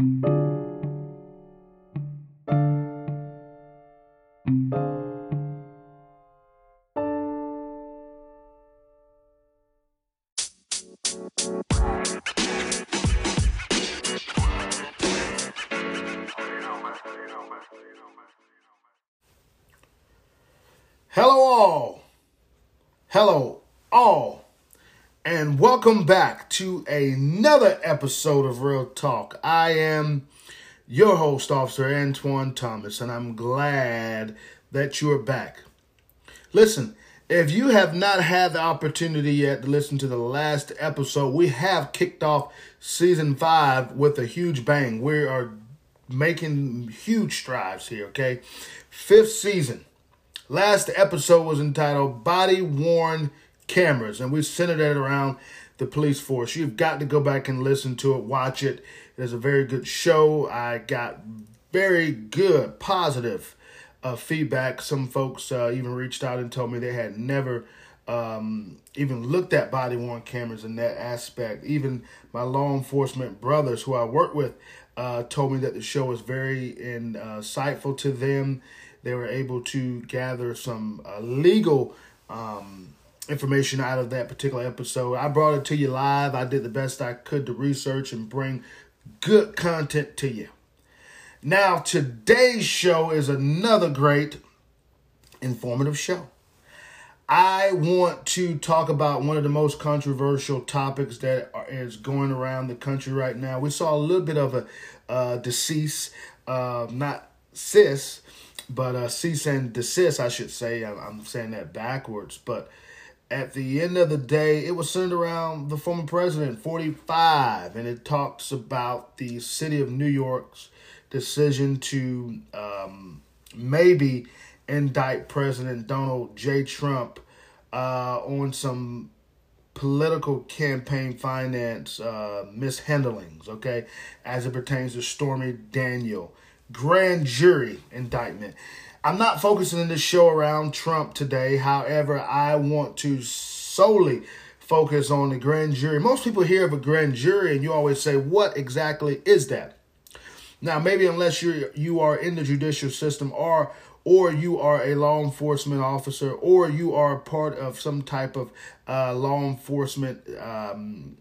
Hello, all. Hello, all. And welcome back to another episode of Real Talk. I am your host, Officer Antoine Thomas, and I'm glad that you are back. Listen, if you have not had the opportunity yet to listen to the last episode, we have kicked off season five with a huge bang. We are making huge strides here, okay? Fifth season. Last episode was entitled Body Worn Cameras, and we centered it around the police force. You've got to go back and listen to it, watch it. It is a very good show. I got very good, positive uh, feedback. Some folks uh, even reached out and told me they had never um, even looked at body worn cameras in that aspect. Even my law enforcement brothers who I work with uh, told me that the show was very insightful to them they were able to gather some uh, legal um, information out of that particular episode. I brought it to you live. I did the best I could to research and bring good content to you. Now, today's show is another great informative show. I want to talk about one of the most controversial topics that is going around the country right now. We saw a little bit of a uh, decease, uh, not cis, but uh, cease and desist, I should say. I'm saying that backwards. But at the end of the day, it was centered around the former president, 45, and it talks about the city of New York's decision to um, maybe indict President Donald J. Trump uh, on some political campaign finance uh, mishandlings, okay, as it pertains to Stormy Daniel grand jury indictment. I'm not focusing in this show around Trump today. However, I want to solely focus on the grand jury. Most people hear of a grand jury and you always say, what exactly is that? Now, maybe unless you're you are in the judicial system or or you are a law enforcement officer or you are part of some type of uh, law enforcement um,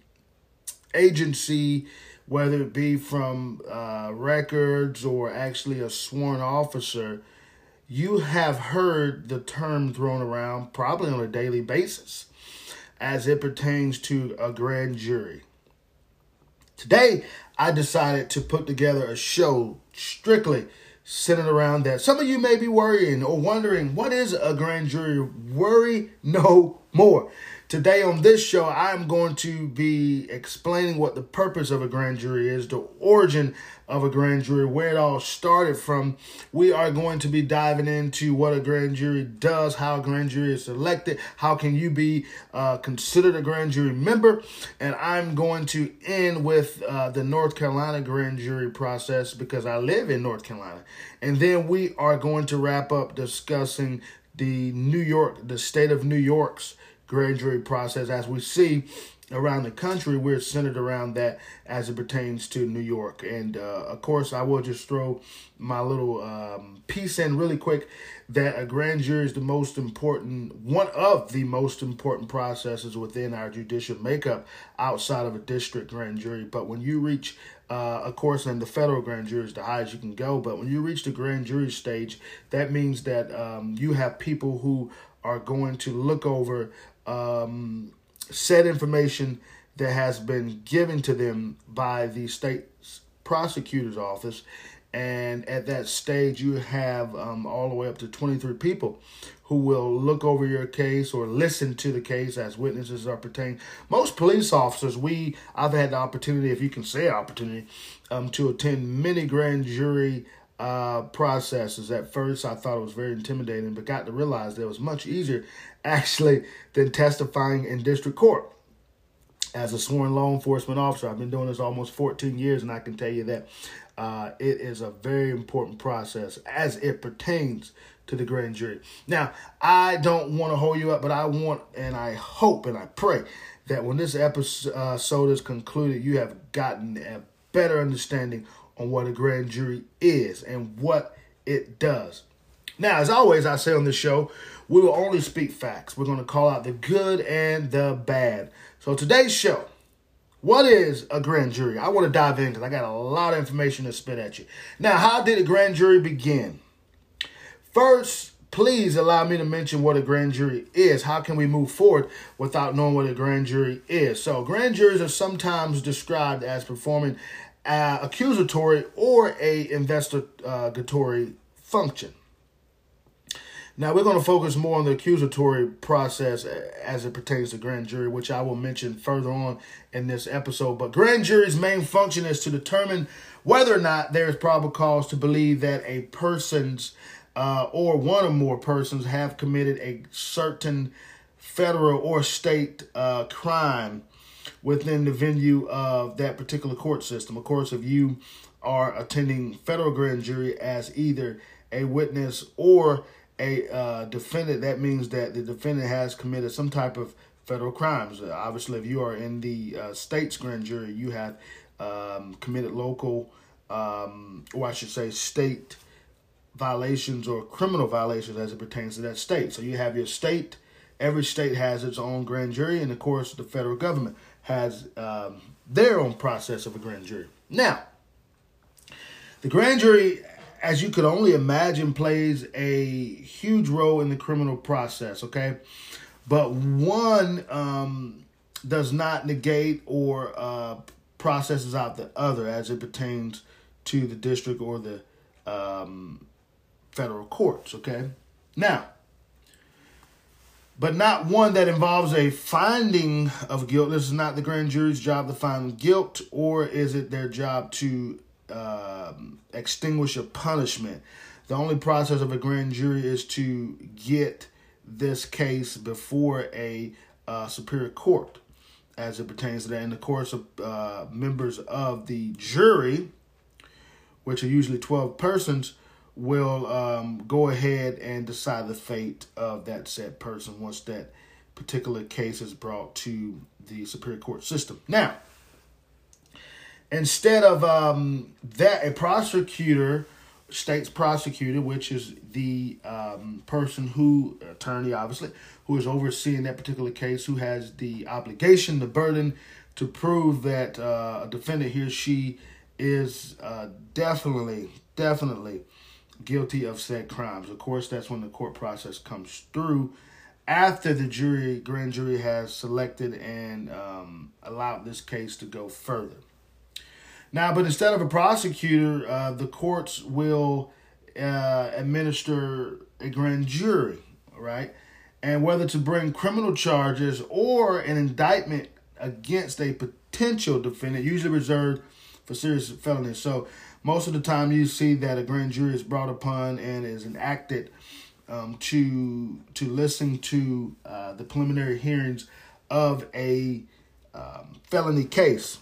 agency whether it be from uh, records or actually a sworn officer, you have heard the term thrown around probably on a daily basis as it pertains to a grand jury. Today, I decided to put together a show strictly centered around that. Some of you may be worrying or wondering, what is a grand jury? Worry no more. Today on this show, I'm going to be explaining what the purpose of a grand jury is, the origin of a grand jury, where it all started from. We are going to be diving into what a grand jury does, how a grand jury is selected, how can you be uh, considered a grand jury member, and I'm going to end with uh, the North Carolina grand jury process because I live in North Carolina. And then we are going to wrap up discussing the New York, the state of New York's grand jury process. As we see around the country, we're centered around that as it pertains to New York. And uh, of course, I will just throw my little um, piece in really quick that a grand jury is the most important, one of the most important processes within our judicial makeup outside of a district grand jury. But when you reach uh, of course, in the federal grand jury is the highest you can go. But when you reach the grand jury stage, that means that um, you have people who are going to look over um, said information that has been given to them by the state prosecutor's office. And at that stage, you have um, all the way up to 23 people who will look over your case or listen to the case as witnesses are pertaining. Most police officers, we I've had the opportunity, if you can say opportunity, um, to attend many grand jury uh, processes. At first, I thought it was very intimidating, but got to realize that it was much easier actually than testifying in district court. As a sworn law enforcement officer, I've been doing this almost 14 years, and I can tell you that uh, it is a very important process as it pertains to the grand jury. Now, I don't want to hold you up, but I want and I hope and I pray that when this episode is concluded, you have gotten a better understanding on what a grand jury is and what it does. Now, as always, I say on this show, we will only speak facts. We're going to call out the good and the bad. So, today's show, what is a grand jury? I want to dive in because I got a lot of information to spit at you. Now, how did a grand jury begin? First, please allow me to mention what a grand jury is. How can we move forward without knowing what a grand jury is? So, grand juries are sometimes described as performing uh, accusatory or a investigatory function. Now we're going to focus more on the accusatory process as it pertains to grand jury, which I will mention further on in this episode. But grand jury's main function is to determine whether or not there is probable cause to believe that a person's uh, or one or more persons have committed a certain federal or state uh, crime within the venue of that particular court system. Of course, if you are attending federal grand jury as either a witness or a uh, defendant, that means that the defendant has committed some type of federal crimes. Obviously, if you are in the uh, state's grand jury, you have um, committed local, um, or I should say, state violations or criminal violations as it pertains to that state. So you have your state. Every state has its own grand jury, and of course, the federal government has um, their own process of a grand jury. Now, the grand jury as you could only imagine, plays a huge role in the criminal process, okay? But one um, does not negate or uh, processes out the other as it pertains to the district or the um, federal courts, okay? Now, but not one that involves a finding of guilt. This is not the grand jury's job to find guilt, or is it their job to um, extinguish a punishment. The only process of a grand jury is to get this case before a uh, superior court as it pertains to that. In the course of uh, members of the jury, which are usually 12 persons, will um, go ahead and decide the fate of that said person once that particular case is brought to the superior court system. Now, instead of um, that, a prosecutor, state's prosecutor, which is the um, person who, attorney obviously, who is overseeing that particular case, who has the obligation, the burden to prove that uh, a defendant, he or she, is uh, definitely, definitely guilty of said crimes. Of course, that's when the court process comes through after the jury, grand jury has selected and um, allowed this case to go further. Now, but instead of a prosecutor, uh, the courts will uh, administer a grand jury, right? And whether to bring criminal charges or an indictment against a potential defendant, usually reserved for serious felonies. So, most of the time, you see that a grand jury is brought upon and is enacted um, to to listen to uh, the preliminary hearings of a um, felony case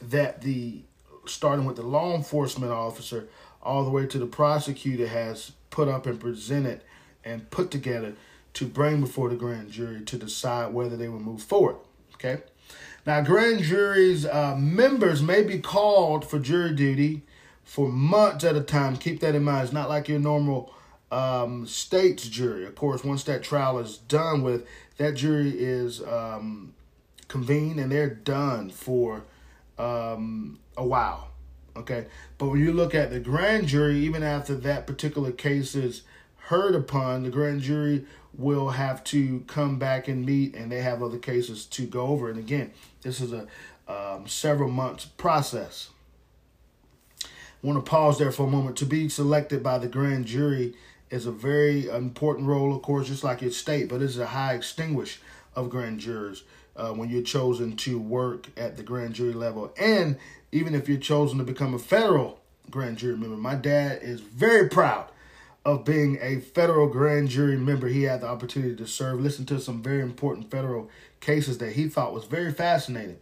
that the starting with the law enforcement officer all the way to the prosecutor has put up and presented and put together to bring before the grand jury to decide whether they will move forward. Okay. Now, grand juries uh, members may be called for jury duty for months at a time. Keep that in mind. It's not like your normal um, state's jury. Of course, once that trial is done with, that jury is um, convened and they're done for um, a while. Okay. But when you look at the grand jury, even after that particular case is heard upon, the grand jury will have to come back and meet and they have other cases to go over. And again, this is a um, several months process. Want to pause there for a moment. To be selected by the grand jury is a very important role, of course, just like your state, but it's a high extinguish of grand jurors uh, when you're chosen to work at the grand jury level. And even if you're chosen to become a federal grand jury member, my dad is very proud of being a federal grand jury member. He had the opportunity to serve, listen to some very important federal cases that he thought was very fascinating.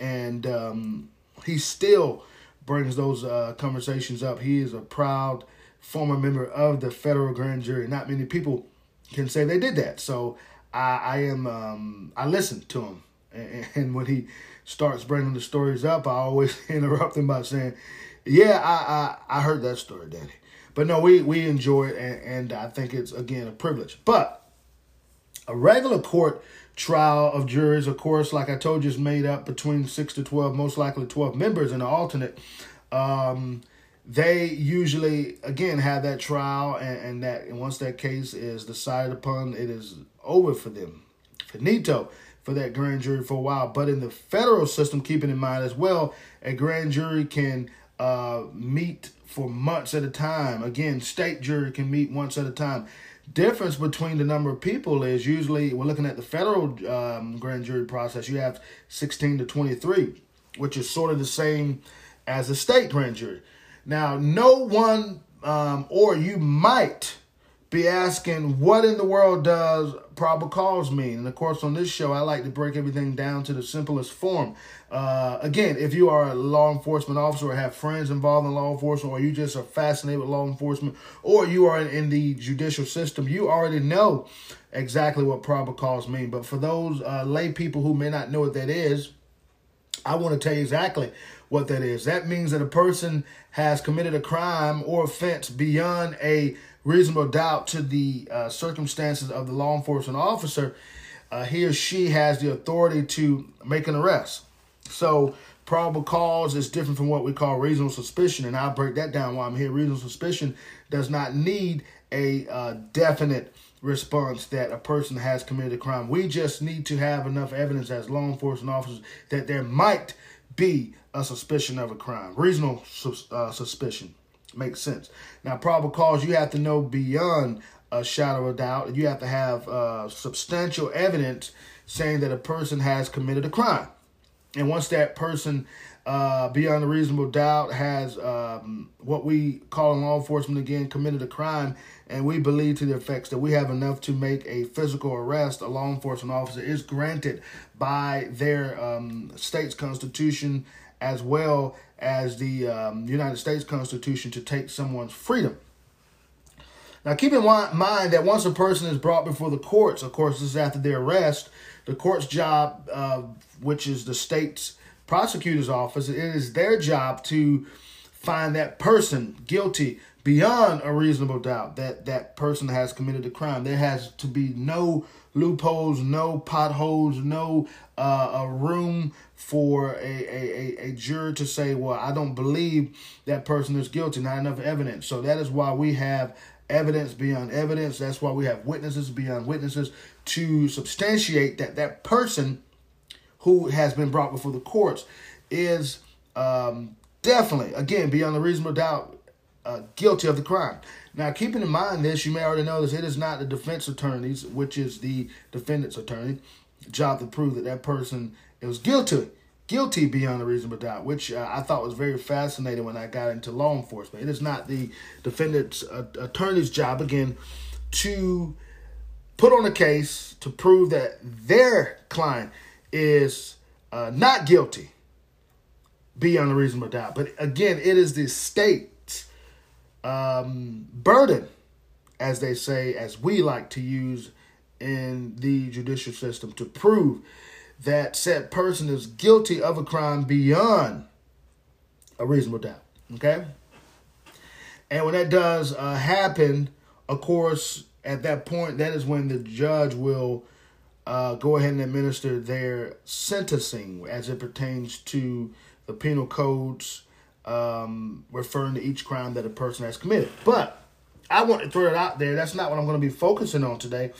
And um, he still brings those uh, conversations up. He is a proud former member of the federal grand jury. Not many people can say they did that. So I, I am um, I listen to him, and, and, when he starts bringing the stories up, I always interrupt him by saying, Yeah, I, I I heard that story, Daddy. But no, we we enjoy it, and, and I think it's again a privilege. But a regular court trial of juries, of course, like I told you, is made up between six to twelve, most likely twelve members, and an alternate. Um, they usually again have that trial, and, and that and once that case is decided upon, it is over for them. Finito for that grand jury for a while. But in the federal system, keeping in mind as well, a grand jury can uh, meet for months at a time. Again, state jury can meet once at a time. Difference between the number of people is usually we're looking at the federal um, grand jury process. You have 16 to 23, which is sort of the same as the state grand jury. Now, no one, um, or you might be asking, what in the world does probable cause mean? And of course, on this show, I like to break everything down to the simplest form. Uh, again, if you are a law enforcement officer or have friends involved in law enforcement, or you just are fascinated with law enforcement, or you are in, the judicial system, you already know exactly what probable cause mean. But for those uh, lay people who may not know what that is, I want to tell you exactly what that is. That means that a person has committed a crime or offense beyond a reasonable doubt to the uh, circumstances of the law enforcement officer, uh, he or she has the authority to make an arrest. So, probable cause is different from what we call reasonable suspicion, and I'll break that down while I'm here. Reasonable suspicion does not need a uh, definite response that a person has committed a crime. We just need to have enough evidence as law enforcement officers that there might be a suspicion of a crime, reasonable uh, suspicion makes sense. Now, probable cause you have to know beyond a shadow of doubt. You have to have uh, substantial evidence saying that a person has committed a crime. And once that person, uh, beyond a reasonable doubt, has um, what we call in law enforcement again committed a crime, and we believe to the effects that we have enough to make a physical arrest, a law enforcement officer is granted by their um, state's constitution as well as the um, United States Constitution to take someone's freedom. Now, keep in mind that once a person is brought before the courts, of course, this is after their arrest, the court's job, uh, which is the state's prosecutor's office, it is their job to find that person guilty beyond a reasonable doubt that that person has committed a crime. There has to be no loopholes, no potholes, no uh, a room for a, a, a, a juror to say, well, I don't believe that person is guilty, not enough evidence. So that is why we have evidence beyond evidence. That's why we have witnesses beyond witnesses to substantiate that that person who has been brought before the courts is um, definitely, again, beyond a reasonable doubt, uh, guilty of the crime. Now, keeping in mind this, you may already know this, it is not the defense attorney's, which is the defendant's attorney, job to prove that that person is guilty, guilty beyond a reasonable doubt, which uh, I thought was very fascinating when I got into law enforcement. It is not the defendant's uh, attorney's job, again, to put on a case to prove that their client is uh, not guilty beyond a reasonable doubt. But again, it is the state's um, burden, as they say, as we like to use in the judicial system, to prove that said person is guilty of a crime beyond a reasonable doubt. Okay? And when that does uh, happen, of course, at that point, that is when the judge will uh, go ahead and administer their sentencing as it pertains to the penal codes um, referring to each crime that a person has committed. But I want to throw it out there. That's not what I'm going to be focusing on today.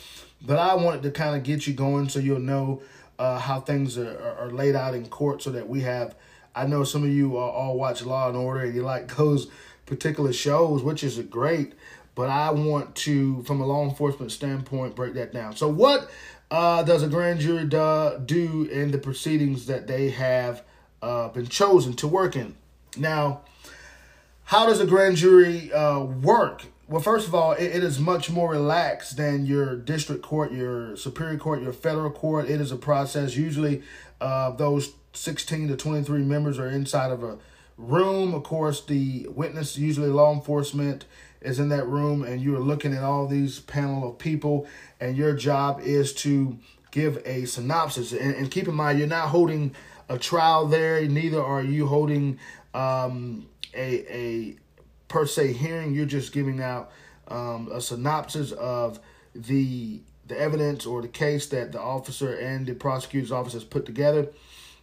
But I wanted to kind of get you going so you'll know uh, how things are, are, laid out in court so that we have. I know some of you all watch Law and Order and you like those particular shows, which is great. But I want to, from a law enforcement standpoint, break that down. So, what uh, does a grand jury do, in the proceedings that they have uh, been chosen to work in? Now, how does a grand jury uh, work? Well, first of all, it, it is much more relaxed than your district court, your superior court, your federal court. It is a process. Usually, uh, those 16 to 23 members are inside of a room. Of course, the witness, usually law enforcement, is in that room, and you are looking at all these panel of people, and your job is to give a synopsis. And, and keep in mind, you're not holding a trial there, neither are you holding um, a a per se hearing. You're just giving out um, a synopsis of the the evidence or the case that the officer and the prosecutor's office has put together.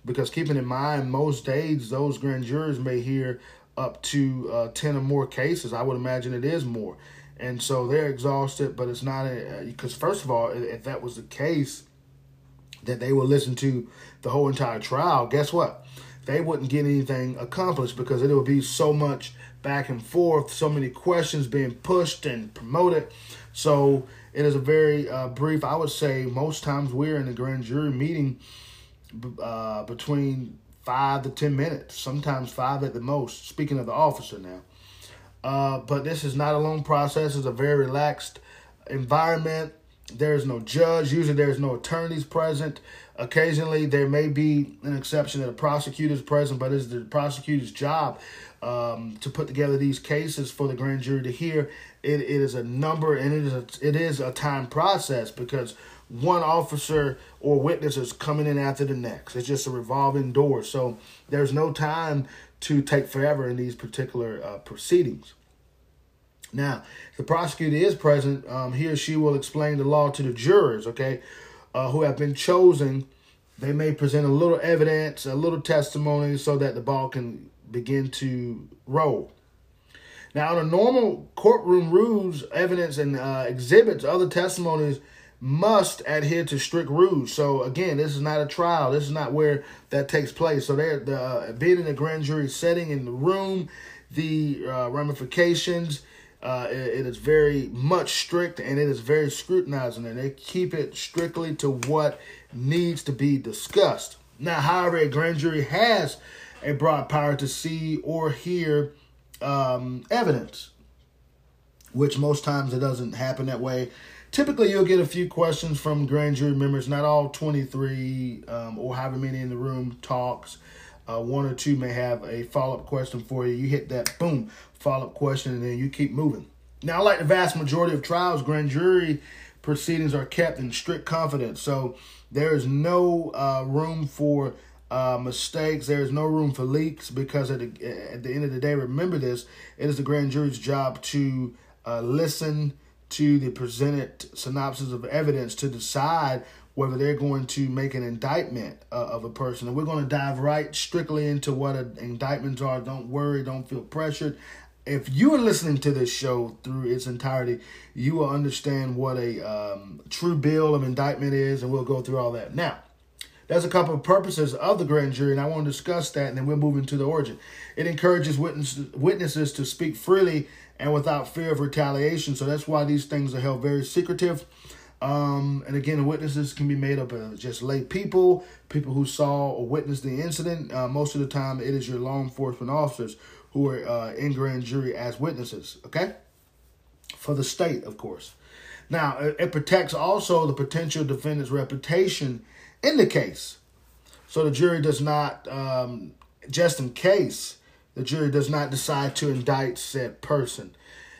Because keeping in mind, most days those grand jurors may hear up to uh, 10 or more cases. I would imagine it is more. And so they're exhausted, but it's not because, first of all, if that was the case, that they will listen to the whole entire trial, guess what? They wouldn't get anything accomplished because it would be so much back and forth, so many questions being pushed and promoted. So it is a very uh, brief, I would say, most times we're in a grand jury meeting uh, between five to 10 minutes, sometimes five at the most, speaking of the officer now. Uh, but this is not a long process, it's a very relaxed environment. There's no judge. Usually, there's no attorneys present. Occasionally, there may be an exception that a prosecutor is present, but it's the prosecutor's job um, to put together these cases for the grand jury to hear. It, it is a number and it is a, it is a time process because one officer or witness is coming in after the next. It's just a revolving door. So there's no time to take forever in these particular uh, proceedings. Now, the prosecutor is present. Um, he or she will explain the law to the jurors, okay, uh, who have been chosen. They may present a little evidence, a little testimony, so that the ball can begin to roll. Now, in a normal courtroom rules, evidence, and uh, exhibits, other testimonies must adhere to strict rules. So again, this is not a trial. This is not where that takes place. So there, the uh, being in a grand jury setting in the room, the uh, ramifications, uh, it, it is very much strict and it is very scrutinizing, and they keep it strictly to what needs to be discussed. Now, however, a grand jury has a broad power to see or hear um, evidence, which most times it doesn't happen that way. Typically, you'll get a few questions from grand jury members. Not all 23 um, or however many in the room talks. Uh, one or two may have a follow up question for you. You hit that, boom, follow up question, and then you keep moving. Now, like the vast majority of trials, grand jury proceedings are kept in strict confidence. So there is no uh, room for uh, mistakes. There is no room for leaks because at the, at the end of the day, remember this: it is the grand jury's job to uh, listen to the presented synopsis of evidence to decide whether they're going to make an indictment uh, of a person. And we're going to dive right strictly into what indictments are. Don't worry, don't feel pressured. If you are listening to this show through its entirety, you will understand what a um, true bill of indictment is, and we'll go through all that. Now, there's a couple of purposes of the grand jury, and I want to discuss that, and then we'll move into the origin. It encourages witness, witnesses to speak freely and without fear of retaliation, so that's why these things are held very secretive. Um, and again, the witnesses can be made up of just lay people, people who saw or witnessed the incident. Uh, most of the time, it is your law enforcement officers who are uh, in grand jury as witnesses, okay? For the state, of course. Now, it, it protects also the potential defendant's reputation in the case. So the jury does not, um, just in case, the jury does not decide to indict said person.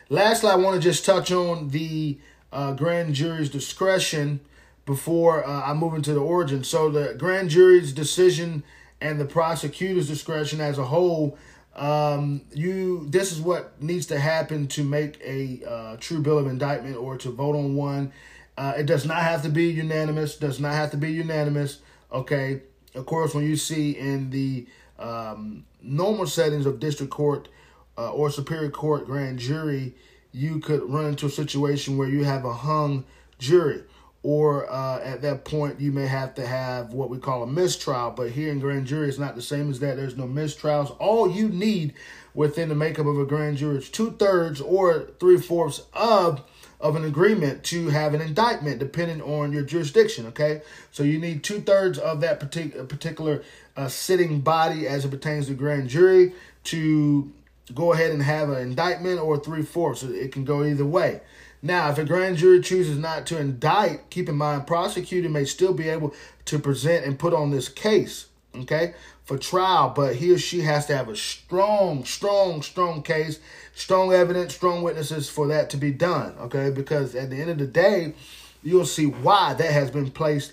Lastly, I want to just touch on the uh, grand jury's discretion before uh, I move into the origin. So the grand jury's decision and the prosecutor's discretion as a whole, um, you this is what needs to happen to make a uh, true bill of indictment or to vote on one. Uh, it does not have to be unanimous. Does not have to be unanimous. Okay. Of course, when you see in the um, normal settings of district court uh, or superior court grand jury, you could run into a situation where you have a hung jury or uh, at that point you may have to have what we call a mistrial but here in grand jury it's not the same as that there's no mistrials all you need within the makeup of a grand jury is two-thirds or three-fourths of of an agreement to have an indictment depending on your jurisdiction okay so you need two-thirds of that particular particular uh, sitting body as it pertains to grand jury to go ahead and have an indictment or three fourths. It can go either way. Now, if a grand jury chooses not to indict, keep in mind, prosecutor may still be able to present and put on this case, okay, for trial, but he or she has to have a strong, strong, strong case, strong evidence, strong witnesses for that to be done, okay, because at the end of the day, you'll see why that has been placed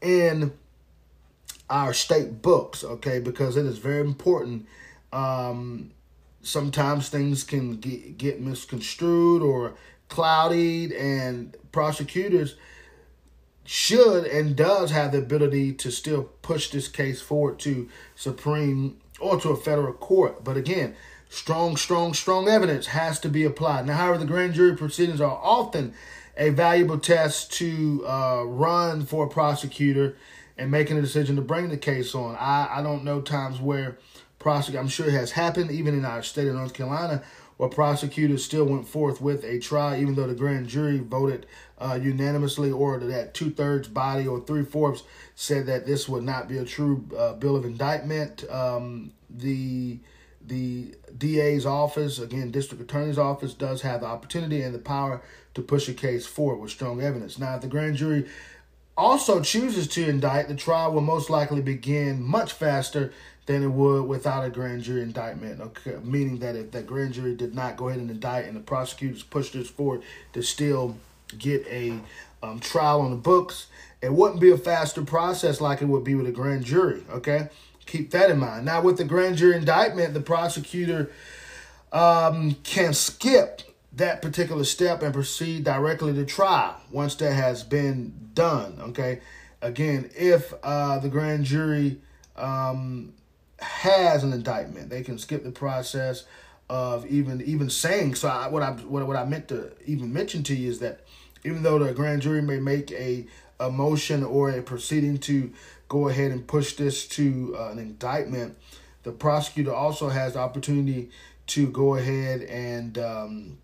in our state books, okay, because it is very important um, sometimes things can get, get misconstrued or clouded, and prosecutors should and does have the ability to still push this case forward to Supreme or to a federal court. But again, strong, strong, strong evidence has to be applied. Now, however, the grand jury proceedings are often a valuable test to uh, run for a prosecutor and making a decision to bring the case on. I, I don't know times where prosecute. I'm sure it has happened even in our state of North Carolina where prosecutors still went forth with a trial, even though the grand jury voted uh, unanimously or that two thirds body or three fourths said that this would not be a true uh, bill of indictment. Um, the the DA's office, again, district attorney's office, does have the opportunity and the power to push a case forward with strong evidence. Now, if the grand jury also chooses to indict, the trial will most likely begin much faster than it would without a grand jury indictment. Okay, meaning that if the grand jury did not go ahead and indict and the prosecutors pushed this forward to still get a um, trial on the books, it wouldn't be a faster process like it would be with a grand jury. Okay, keep that in mind. Now, with the grand jury indictment, the prosecutor um, can skip that particular step and proceed directly to trial once that has been done. Okay, again, if uh, the grand jury um, has an indictment, they can skip the process of even even saying. So, I, what I what, what I meant to even mention to you is that even though the grand jury may make a a motion or a proceeding to go ahead and push this to uh, an indictment, the prosecutor also has the opportunity to go ahead and um,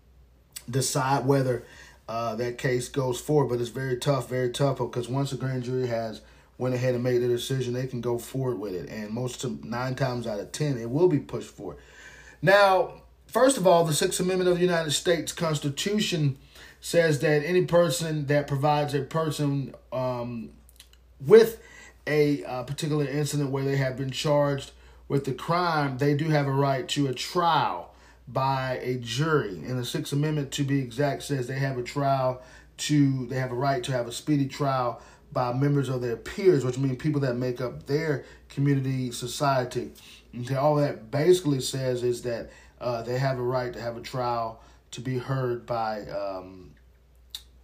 decide whether uh, that case goes forward. But it's very tough, very tough because once a grand jury has went ahead and made the decision, they can go forward with it. And most of nine times out of ten, it will be pushed forward. Now, first of all, the Sixth Amendment of the United States Constitution says that any person that provides a person um, with a uh, particular incident where they have been charged with the crime, they do have a right to a trial by a jury. And the Sixth Amendment, to be exact, says they have a trial to, they have a right to have a speedy trial by members of their peers, which means people that make up their community society. Okay, all that basically says is that uh, they have a right to have a trial to be heard by um,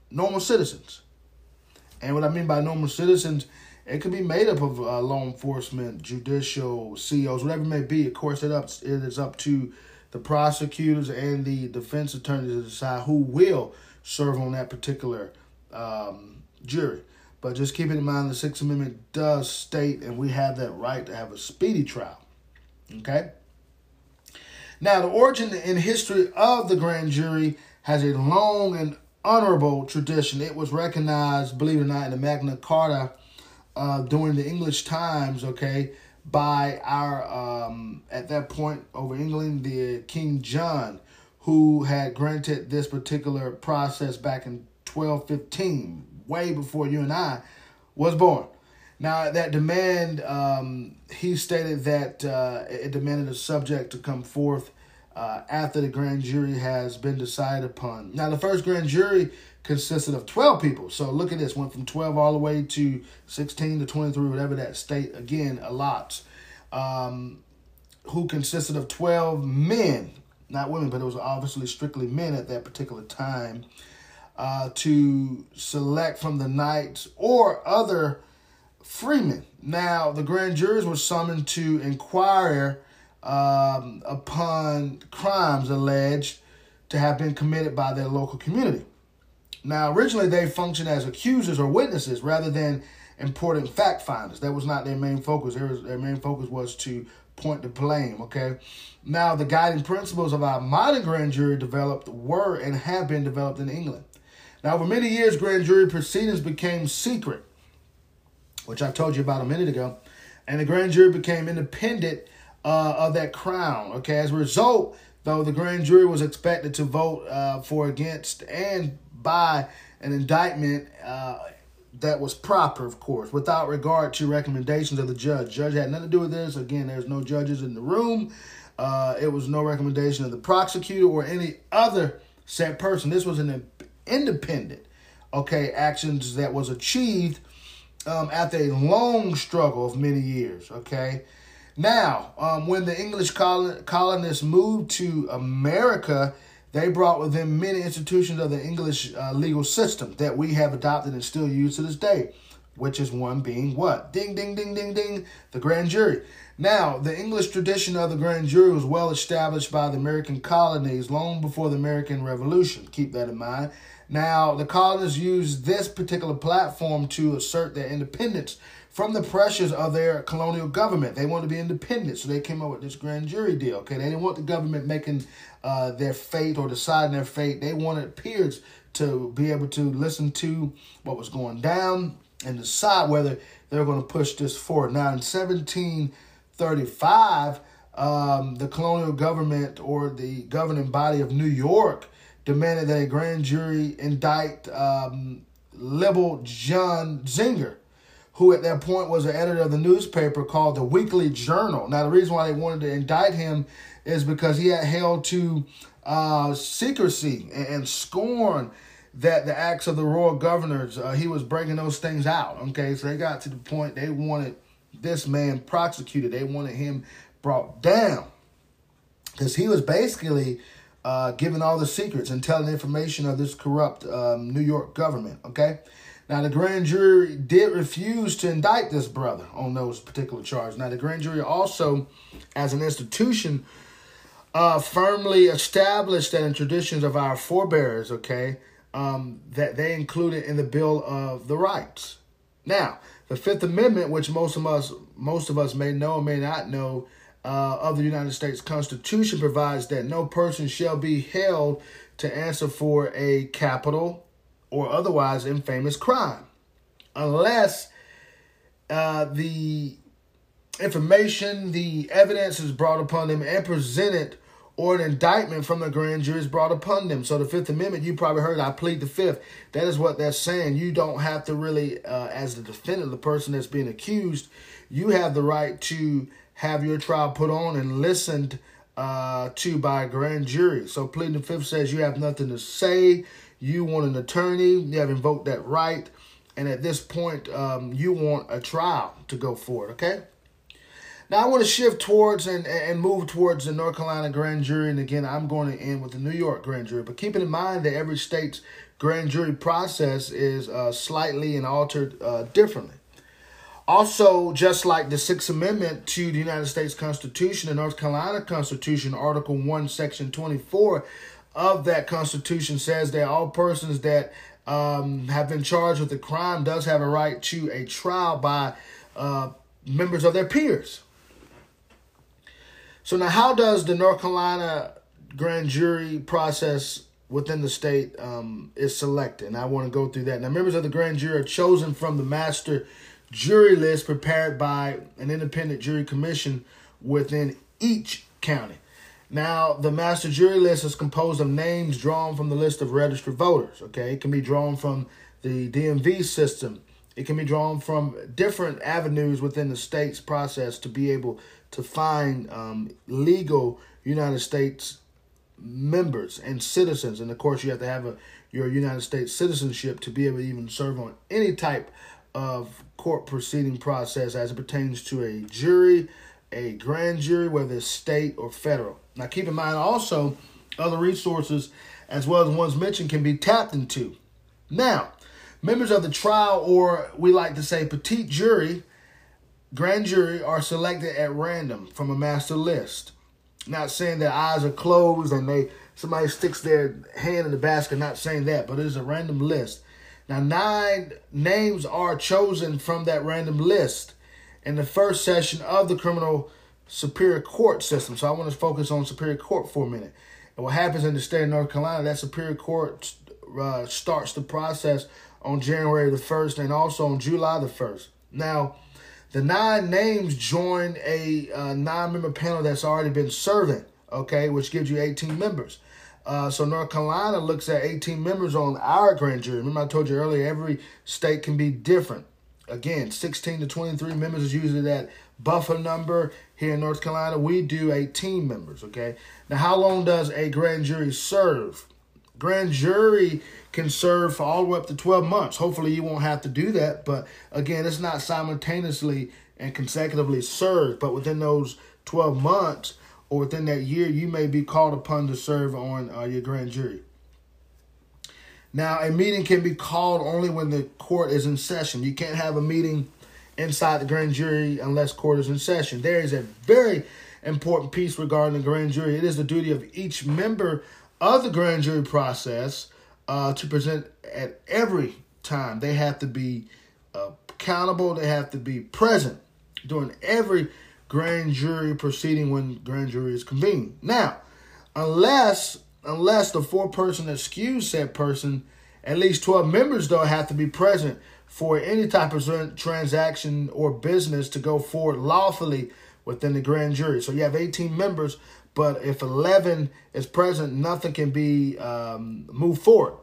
normal citizens. And what I mean by normal citizens, it could be made up of uh, law enforcement, judicial, CEOs, whatever it may be. Of course, it up it is up to the prosecutors and the defense attorneys to decide who will serve on that particular um, jury. But just keep in mind the Sixth Amendment does state, and we have that right to have a speedy trial. Okay? Now, the origin and history of the grand jury has a long and honorable tradition. It was recognized, believe it or not, in the Magna Carta uh, during the English times, okay, by our, um, at that point over England, the King John, who had granted this particular process back in 1215, way before you and I was born. Now, that demand, um, he stated that uh, it demanded a subject to come forth uh, after the grand jury has been decided upon. Now, the first grand jury consisted of 12 people. So look at this, went from 12 all the way to 16 to 23, whatever that state, again, allots, um, who consisted of 12 men, not women, but it was obviously strictly men at that particular time uh, to select from the knights or other freemen. Now, the grand jurors were summoned to inquire um, upon crimes alleged to have been committed by their local community. Now, originally they functioned as accusers or witnesses rather than important fact finders. That was not their main focus. Their, their main focus was to point the blame, okay? Now, the guiding principles of our modern grand jury developed were and have been developed in England. Now, over many years, grand jury proceedings became secret, which I told you about a minute ago, and the grand jury became independent uh, of that crown. Okay, as a result, though, the grand jury was expected to vote uh, for, against, and by an indictment uh, that was proper, of course, without regard to recommendations of the judge. Judge had nothing to do with this. Again, there's no judges in the room. Uh, it was no recommendation of the prosecutor or any other said person. This was an independent, okay, actions that was achieved um, after a long struggle of many years, okay. Now, um, when the English colonists moved to America, they brought with them many institutions of the English uh, legal system that we have adopted and still use to this day, which is one being what? Ding, ding, ding, ding, ding, the grand jury. Now, the English tradition of the grand jury was well established by the American colonies long before the American Revolution. Keep that in mind. Now, the colonists used this particular platform to assert their independence from the pressures of their colonial government. They wanted to be independent, so they came up with this grand jury deal. Okay, they didn't want the government making uh, their fate or deciding their fate. They wanted peers to be able to listen to what was going down and decide whether they were going to push this forward. Now, in 1735, um, the colonial government or the governing body of New York demanded that a grand jury indict um, Libel John Zenger who at that point was the editor of the newspaper called the Weekly Journal. Now, the reason why they wanted to indict him is because he had held to uh, secrecy and, and, scorn that the acts of the royal governors, uh, he was breaking those things out. Okay, so they got to the point they wanted this man prosecuted, they wanted him brought down because he was basically uh, giving all the secrets and telling information of this corrupt um, New York government. Okay. Now, the grand jury did refuse to indict this brother on those particular charges. Now, the grand jury also, as an institution, uh, firmly established that in traditions of our forebears, okay, um, that they included in the Bill of the Rights. Now, the Fifth Amendment, which most of us most of us may know or may not know, uh, of the United States Constitution provides that no person shall be held to answer for a capital or otherwise infamous crime, unless uh, the information, the evidence is brought upon them and presented, or an indictment from the grand jury is brought upon them. So the Fifth Amendment, you probably heard, I plead the Fifth. That is what that's saying. You don't have to really, uh, as the defendant, the person that's being accused, you have the right to have your trial put on and listened uh, to by a grand jury. So pleading the Fifth says you have nothing to say you want an attorney, you have invoked that right, and at this point, um, you want a trial to go forward, okay? Now, I want to shift towards and, and move towards the North Carolina grand jury, and again, I'm going to end with the New York grand jury, but keeping in mind that every state's grand jury process is uh, slightly and altered uh, differently. Also, just like the Sixth Amendment to the United States Constitution, the North Carolina Constitution, Article 1, Section 24, of that Constitution says that all persons that um, have been charged with a crime does have a right to a trial by uh, members of their peers. So now, how does the North Carolina grand jury process within the state um, is selected? And I want to go through that. Now, members of the grand jury are chosen from the master jury list prepared by an independent jury commission within each county. Now, the master jury list is composed of names drawn from the list of registered voters. Okay, it can be drawn from the DMV system. It can be drawn from different avenues within the state's process to be able to find um, legal United States members and citizens. And of course, you have to have a your United States citizenship to be able to even serve on any type of court proceeding process as it pertains to a jury, a grand jury, whether it's state or federal. Now, keep in mind also, other resources as well as ones mentioned can be tapped into. Now, members of the trial, or we like to say petit jury, grand jury, are selected at random from a master list. Not saying their eyes are closed and they somebody sticks their hand in the basket, not saying that, but it is a random list. Now, nine names are chosen from that random list in the first session of the criminal superior court system. So I want to focus on superior court for a minute. And what happens in the state of North Carolina, that superior court uh, starts the process on January the 1st and also on July the 1st. Now, the nine names join a uh, nine member panel that's already been serving, okay, which gives you 18 members. Uh, so North Carolina looks at 18 members on our grand jury. Remember, I told you earlier, every state can be different. Again, 16 to 23 members is usually that buffer number. Here in North Carolina, we do 18 members, okay? Now, how long does a grand jury serve? Grand jury can serve for all the way up to 12 months. Hopefully, you won't have to do that. But again, it's not simultaneously and consecutively served. But within those 12 months or within that year, you may be called upon to serve on uh, your grand jury. Now, a meeting can be called only when the court is in session. You can't have a meeting inside the grand jury unless court is in session. There is a very important piece regarding the grand jury. It is the duty of each member of the grand jury process uh, to present at every time. They have to be uh, accountable. They have to be present during every grand jury proceeding when grand jury is convened. Now, unless unless the foreperson excuse said person, at least 12 members though have to be present for any type of transaction or business to go forward lawfully within the grand jury. So you have 18 members, but if 11 is present, nothing can be um, moved forward.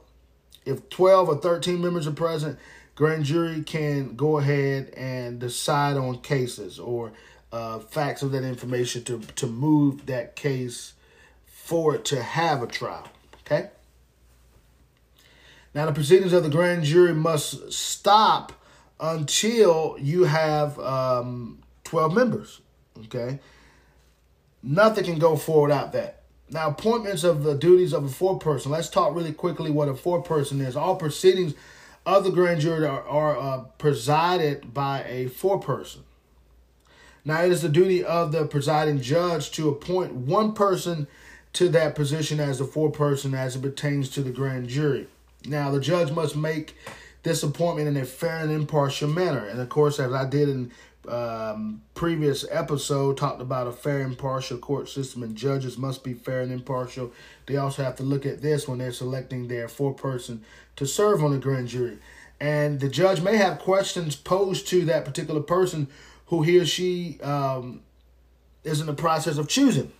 If 12 or 13 members are present, grand jury can go ahead and decide on cases or uh, facts of that information to, to move that case forward to have a trial. Okay? Now, the proceedings of the grand jury must stop until you have um, 12 members. Okay? Nothing can go forward without that. Now, appointments of the duties of a foreperson. Let's talk really quickly what a foreperson is. All proceedings of the grand jury are, are uh, presided by a foreperson. Now, it is the duty of the presiding judge to appoint one person to that position as a foreperson as it pertains to the grand jury. Now, the judge must make this appointment in a fair and impartial manner. And of course, as I did in um, previous episode, talked about a fair and impartial court system, and judges must be fair and impartial. They also have to look at this when they're selecting their foreperson to serve on the grand jury. And the judge may have questions posed to that particular person who he or she um, is in the process of choosing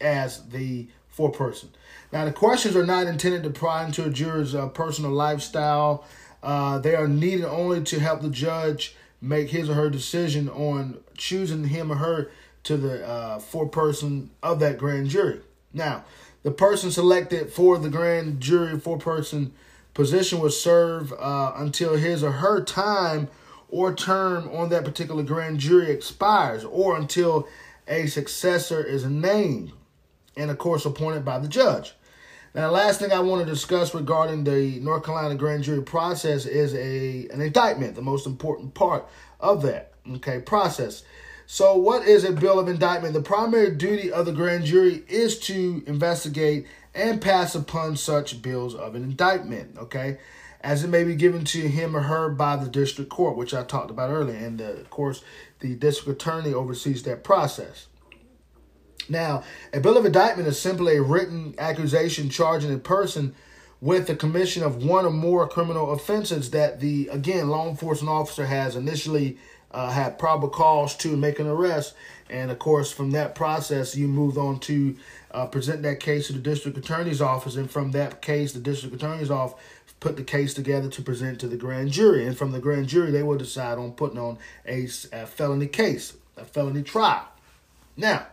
as the foreperson. Now, the questions are not intended to pry into a juror's uh, personal lifestyle. Uh, they are needed only to help the judge make his or her decision on choosing him or her to the uh, foreperson of that grand jury. Now, the person selected for the grand jury foreperson position will serve uh, until his or her time or term on that particular grand jury expires or until a successor is named and of course appointed by the judge. Now, the last thing I want to discuss regarding the North Carolina grand jury process is a an indictment, the most important part of that okay process. So, what is a bill of indictment? The primary duty of the grand jury is to investigate and pass upon such bills of an indictment, okay, as it may be given to him or her by the district court, which I talked about earlier. And the, of course, the district attorney oversees that process. Now, a bill of indictment is simply a written accusation charging a person with the commission of one or more criminal offenses that the, again, law enforcement officer has initially uh, had probable cause to make an arrest. And of course, from that process, you move on to uh, present that case to the district attorney's office. And from that case, the district attorney's office put the case together to present to the grand jury. And from the grand jury, they will decide on putting on a, a felony case, a felony trial. Now,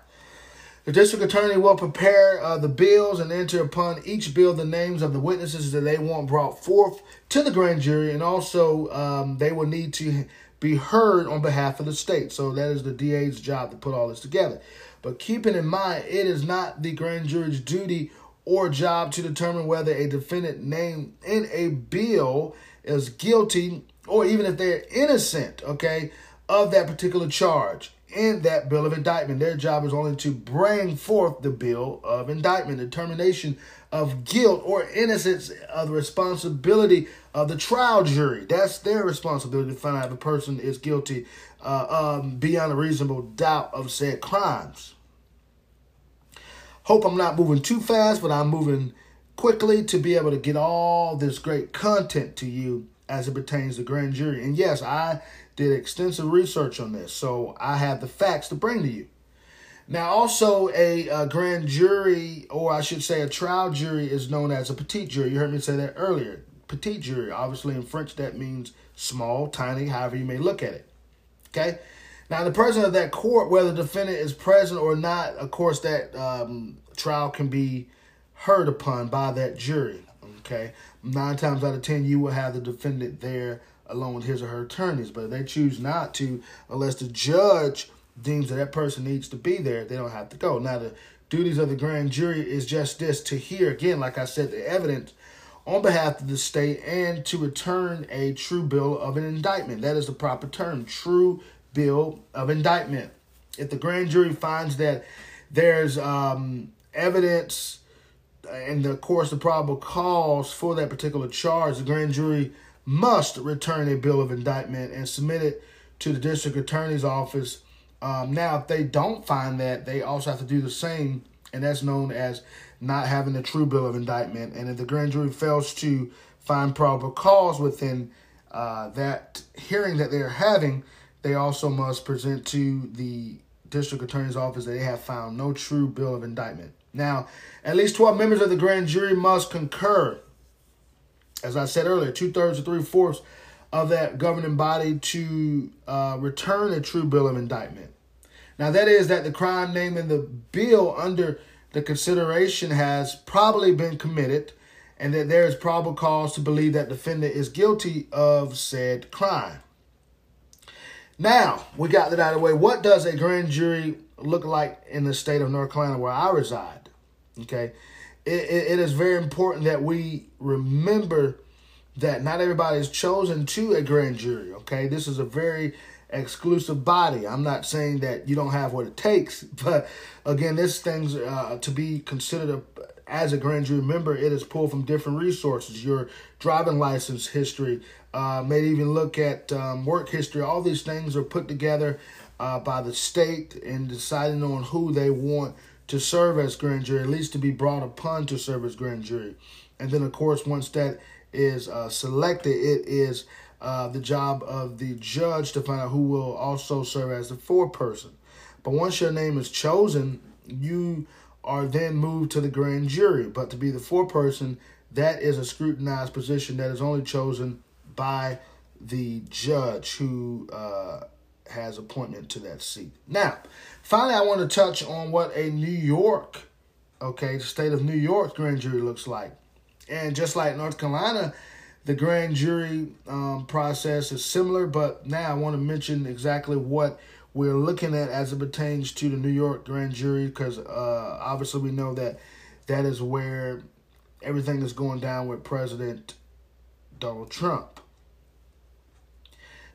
the district attorney will prepare uh, the bills and enter upon each bill the names of the witnesses that they want brought forth to the grand jury, and also um, they will need to be heard on behalf of the state. So that is the DA's job to put all this together. But keeping in mind, it is not the grand jury's duty or job to determine whether a defendant named in a bill is guilty or even if they're innocent, okay, of that particular charge in that bill of indictment. Their job is only to bring forth the bill of indictment, determination of guilt or innocence of the responsibility of the trial jury. That's their responsibility to find out if a person is guilty uh, um, beyond a reasonable doubt of said crimes. Hope I'm not moving too fast, but I'm moving quickly to be able to get all this great content to you as it pertains to grand jury. And yes, I did extensive research on this, so I have the facts to bring to you. Now, also, a, a, grand jury, or I should say a trial jury, is known as a petit jury. You heard me say that earlier. Petit jury, obviously in French, that means small, tiny, however you may look at it. Okay? Now, the president of that court, whether the defendant is present or not, of course, that um, trial can be heard upon by that jury. Okay? Nine times out of ten, you will have the defendant there along with his or her attorneys. But if they choose not to, unless the judge deems that that person needs to be there, they don't have to go. Now, the duties of the grand jury is just this to hear, again, like I said, the evidence on behalf of the state and to return a true bill of an indictment. That is the proper term, true bill of indictment. If the grand jury finds that there's um, evidence and of course the probable cause for that particular charge, the grand jury must return a bill of indictment and submit it to the district attorney's office. Um, now, if they don't find that, they also have to do the same, and that's known as not having a true bill of indictment. And if the grand jury fails to find probable cause within uh, that hearing that they're having, they also must present to the district attorney's office that they have found no true bill of indictment. Now, at least 12 members of the grand jury must concur. As I said earlier, two thirds or three fourths of that governing body to uh, return a true bill of indictment. Now, that is that the crime named in the bill under the consideration has probably been committed and that there is probable cause to believe that defendant is guilty of said crime. Now, we got that out of the way. What does a grand jury look like in the state of North Carolina where I reside? Okay. It, it, it is very important that we remember that not everybody is chosen to a grand jury. Okay. This is a very exclusive body. I'm not saying that you don't have what it takes, but again, this thing's uh, to be considered a, as a grand jury member. It is pulled from different resources. Your driving license history, uh, may even look at um, work history. All these things are put together uh, by the state in deciding on who they want to serve as grand jury, at least to be brought upon to serve as grand jury. And then, of course, once that is uh, selected, it is uh, the job of the judge to find out who will also serve as the foreperson. But once your name is chosen, you are then moved to the grand jury. But to be the foreperson, that is a scrutinized position that is only chosen by the judge who uh, has appointment to that seat. Now, finally, I want to touch on what a New York, okay, the state of New York grand jury looks like. And just like North Carolina, the grand jury um, process is similar, but now I want to mention exactly what we're looking at as it pertains to the New York grand jury, because uh, obviously we know that that is where everything is going down with President Donald Trump.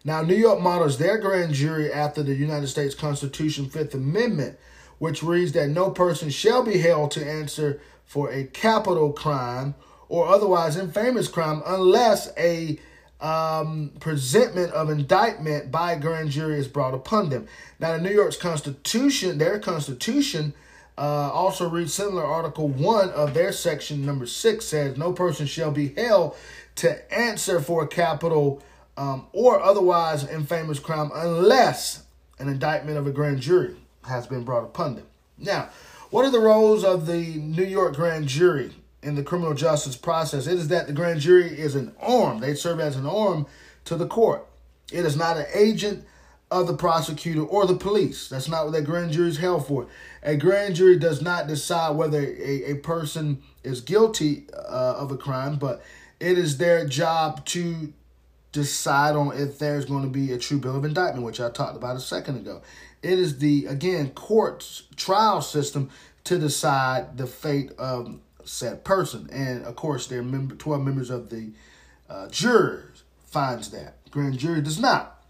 Now, New York models their grand jury after the United States Constitution Fifth Amendment, which reads that no person shall be held to answer for a capital crime or otherwise infamous crime unless a um, presentment of indictment by a grand jury is brought upon them. Now, the New York's Constitution, their Constitution, uh, also reads similar. Article 1 of their section number 6 says, No person shall be held to answer for a capital um, or otherwise infamous crime unless an indictment of a grand jury has been brought upon them. Now, what are the roles of the New York grand jury in the criminal justice process? It is that the grand jury is an arm, they serve as an arm to the court. It is not an agent of the prosecutor or the police. That's not what that grand jury is held for. A grand jury does not decide whether a, a person is guilty uh, of a crime, but it is their job to decide on if there's going to be a true bill of indictment, which I talked about a second ago. It is the, again, court's trial system to decide the fate of said person. And of course, there are member, 12 members of the uh, jurors finds that. Grand jury does not.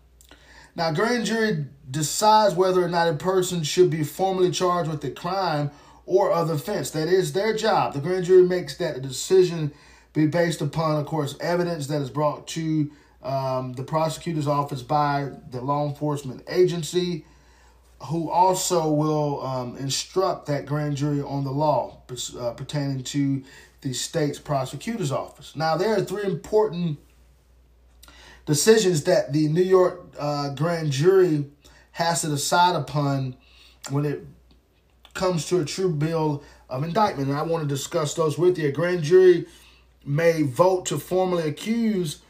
Now, grand jury decides whether or not a person should be formally charged with a crime or other offense. That is their job. The grand jury makes that decision be based upon, of course, evidence that is brought to um, the prosecutor's office by the law enforcement agency, who also will um, instruct that grand jury on the law uh, pertaining to the state's prosecutor's office. Now, there are three important decisions that the New York uh, grand jury has to decide upon when it comes to a true bill of indictment. And I want to discuss those with you. A grand jury may vote to formally accuse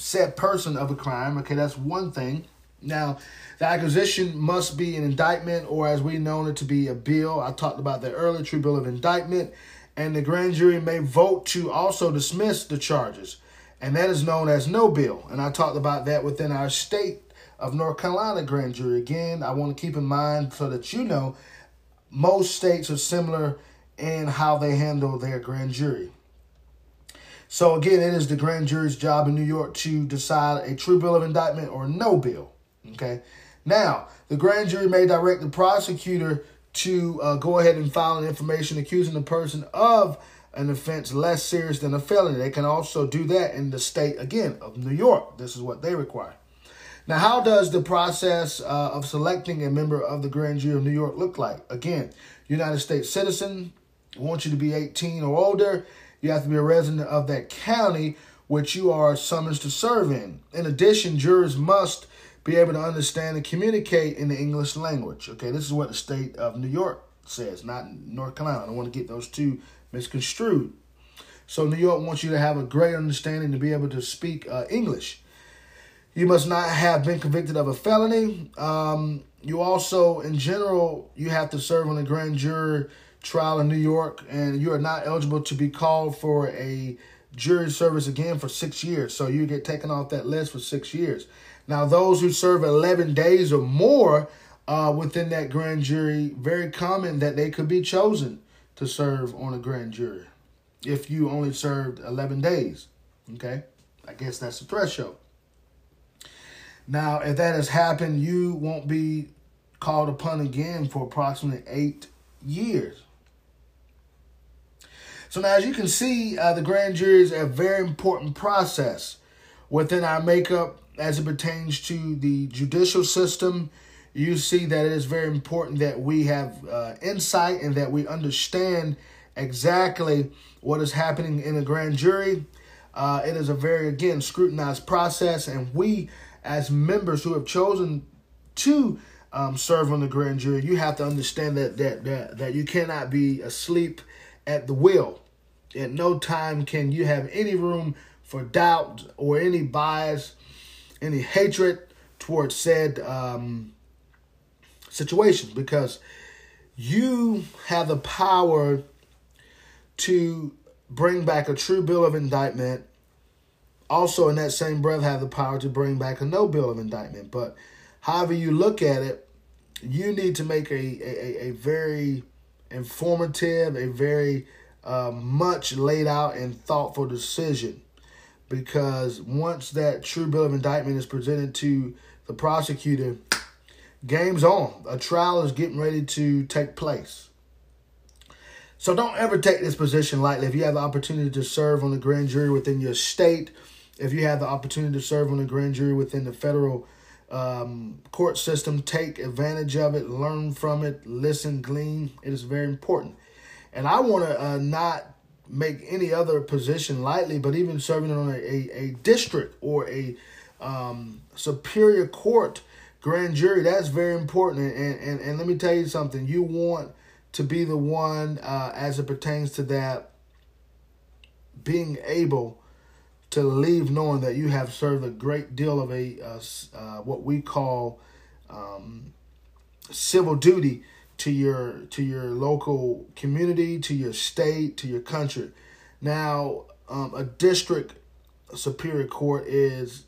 said person of a crime. Okay, that's one thing. Now, the acquisition must be an indictment, or as we know it to be a bill. I talked about the earlier true bill of indictment, and the grand jury may vote to also dismiss the charges. and that is known as no bill. And I talked about that within our state of North Carolina grand jury. Again, I want to keep in mind so that you know most states are similar in how they handle their grand jury. So again, it is the grand jury's job in New York to decide a true bill of indictment or no bill. Okay. Now, the grand jury may direct the prosecutor to uh, go ahead and file an information accusing the person of an offense less serious than a felony. They can also do that in the state, again, of New York. This is what they require. Now, how does the process uh, of selecting a member of the grand jury of New York look like? Again, United States citizen, want you to be 18 or older, you have to be a resident of that county which you are summoned to serve in. In addition, jurors must be able to understand and communicate in the English language. Okay, this is what the state of New York says, not North Carolina. I don't want to get those two misconstrued. So, New York wants you to have a great understanding to be able to speak uh, English. You must not have been convicted of a felony. Um, you also, in general, you have to serve on a grand jury trial in New York, and you are not eligible to be called for a jury service again for six years. So you get taken off that list for six years. Now, those who serve 11 days or more uh, within that grand jury, very common that they could be chosen to serve on a grand jury if you only served 11 days. Okay? I guess that's the threshold. Now, if that has happened, you won't be called upon again for approximately eight years. So now, as you can see, uh, the grand jury is a very important process within our makeup as it pertains to the judicial system. You see that it is very important that we have uh, insight and that we understand exactly what is happening in a grand jury. Uh, it is a very, again, scrutinized process, and we, as members who have chosen to um, serve on the grand jury, you have to understand that that that, that you cannot be asleep at the wheel. At no time can you have any room for doubt or any bias, any hatred towards said um, situations because you have the power to bring back a true bill of indictment. Also, in that same breath, have the power to bring back a no bill of indictment. But however you look at it, you need to make a, a, a very informative, a very uh, much laid out and thoughtful decision because once that true bill of indictment is presented to the prosecutor, game's on. A trial is getting ready to take place. So don't ever take this position lightly. If you have the opportunity to serve on the grand jury within your state, if you have the opportunity to serve on the grand jury within the federal um, court system, take advantage of it, learn from it, listen, glean. It is very important. And I want to uh, not make any other position lightly, but even serving on a, a, a district or a um, superior court grand jury, that's very important. And, and, and let me tell you something you want to be the one uh, as it pertains to that being able to leave knowing that you have served a great deal of a uh, uh, what we call um, civil duty to your to your local community, to your state, to your country. Now, um, a district superior court is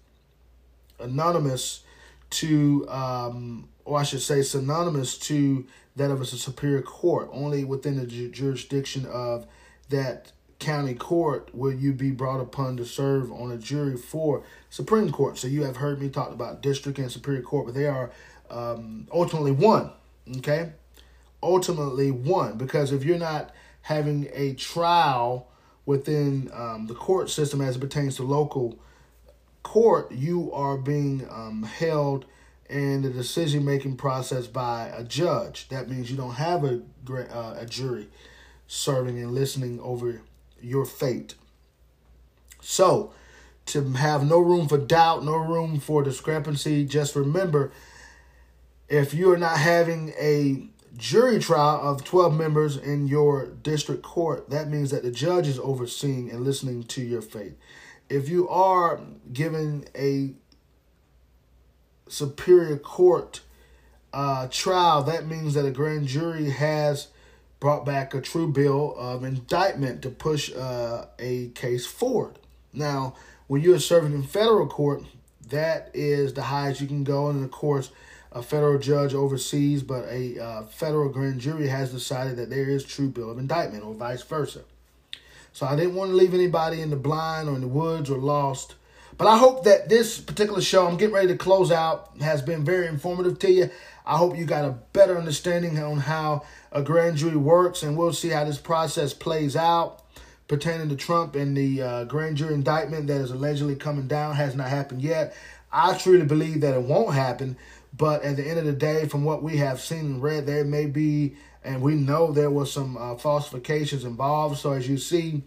anonymous to, um, or I should say, synonymous to that of a superior court. Only within the ju- jurisdiction of that county court will you be brought upon to serve on a jury for Supreme Court. So you have heard me talk about district and superior court, but they are um, ultimately one. Okay, ultimately one because if you're not having a trial within um, the court system as it pertains to local court, you are being um, held in the decision making process by a judge. That means you don't have a uh, a jury serving and listening over your fate. So, to have no room for doubt, no room for discrepancy, just remember if you are not having a jury trial of 12 members in your district court, that means that the judge is overseeing and listening to your faith. If you are given a superior court uh, trial, that means that a grand jury has brought back a true bill of indictment to push uh, a case forward. Now, when you're serving in federal court, that is the highest you can go. And of course, a federal judge oversees, but a uh, federal grand jury has decided that there is true bill of indictment, or vice versa. So I didn't want to leave anybody in the blind or in the woods or lost. But I hope that this particular show, I'm getting ready to close out, has been very informative to you. I hope you got a better understanding on how a grand jury works, and we'll see how this process plays out pertaining to Trump and the uh, grand jury indictment that is allegedly coming down has not happened yet. I truly believe that it won't happen, but at the end of the day, from what we have seen and read, there may be, and we know there was some uh, falsifications involved. So as you see,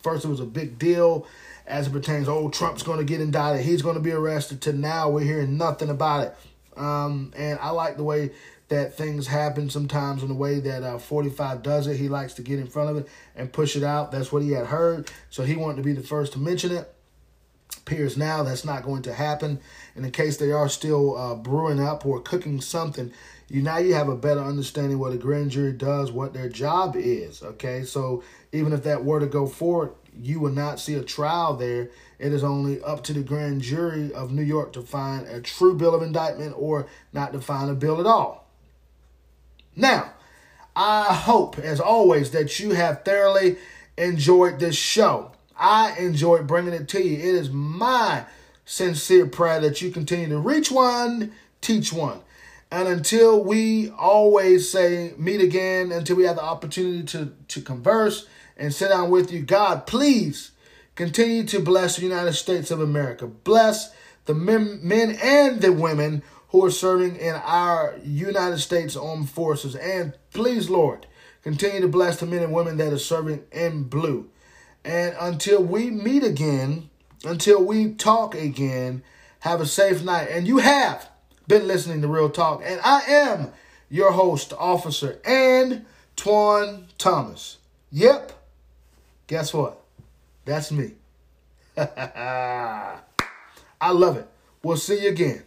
first it was a big deal as it pertains, oh, Trump's going to get indicted, he's going to be arrested. To now, we're hearing nothing about it. Um, and I like the way that things happen sometimes in the way that uh, 45 does it. He likes to get in front of it and push it out. That's what he had heard. So he wanted to be the first to mention it. Appears now that's not going to happen. And In case they are still uh, brewing up or cooking something, you now you have a better understanding what a grand jury does, what their job is. Okay, so even if that were to go forward, you will not see a trial there. It is only up to the grand jury of New York to find a true bill of indictment or not to find a bill at all. Now, I hope, as always, that you have thoroughly enjoyed this show. I enjoy bringing it to you. It is my sincere prayer that you continue to reach one, teach one. And until we always say meet again, until we have the opportunity to, to converse and sit down with you, God, please continue to bless the United States of America. Bless the men, men and the women who are serving in our United States Armed Forces. And please, Lord, continue to bless the men and women that are serving in blue. And until we meet again, until we talk again, have a safe night. And you have been listening to Real Talk. And I am your host, Officer and Twan Thomas. Yep. Guess what? That's me. I love it. We'll see you again.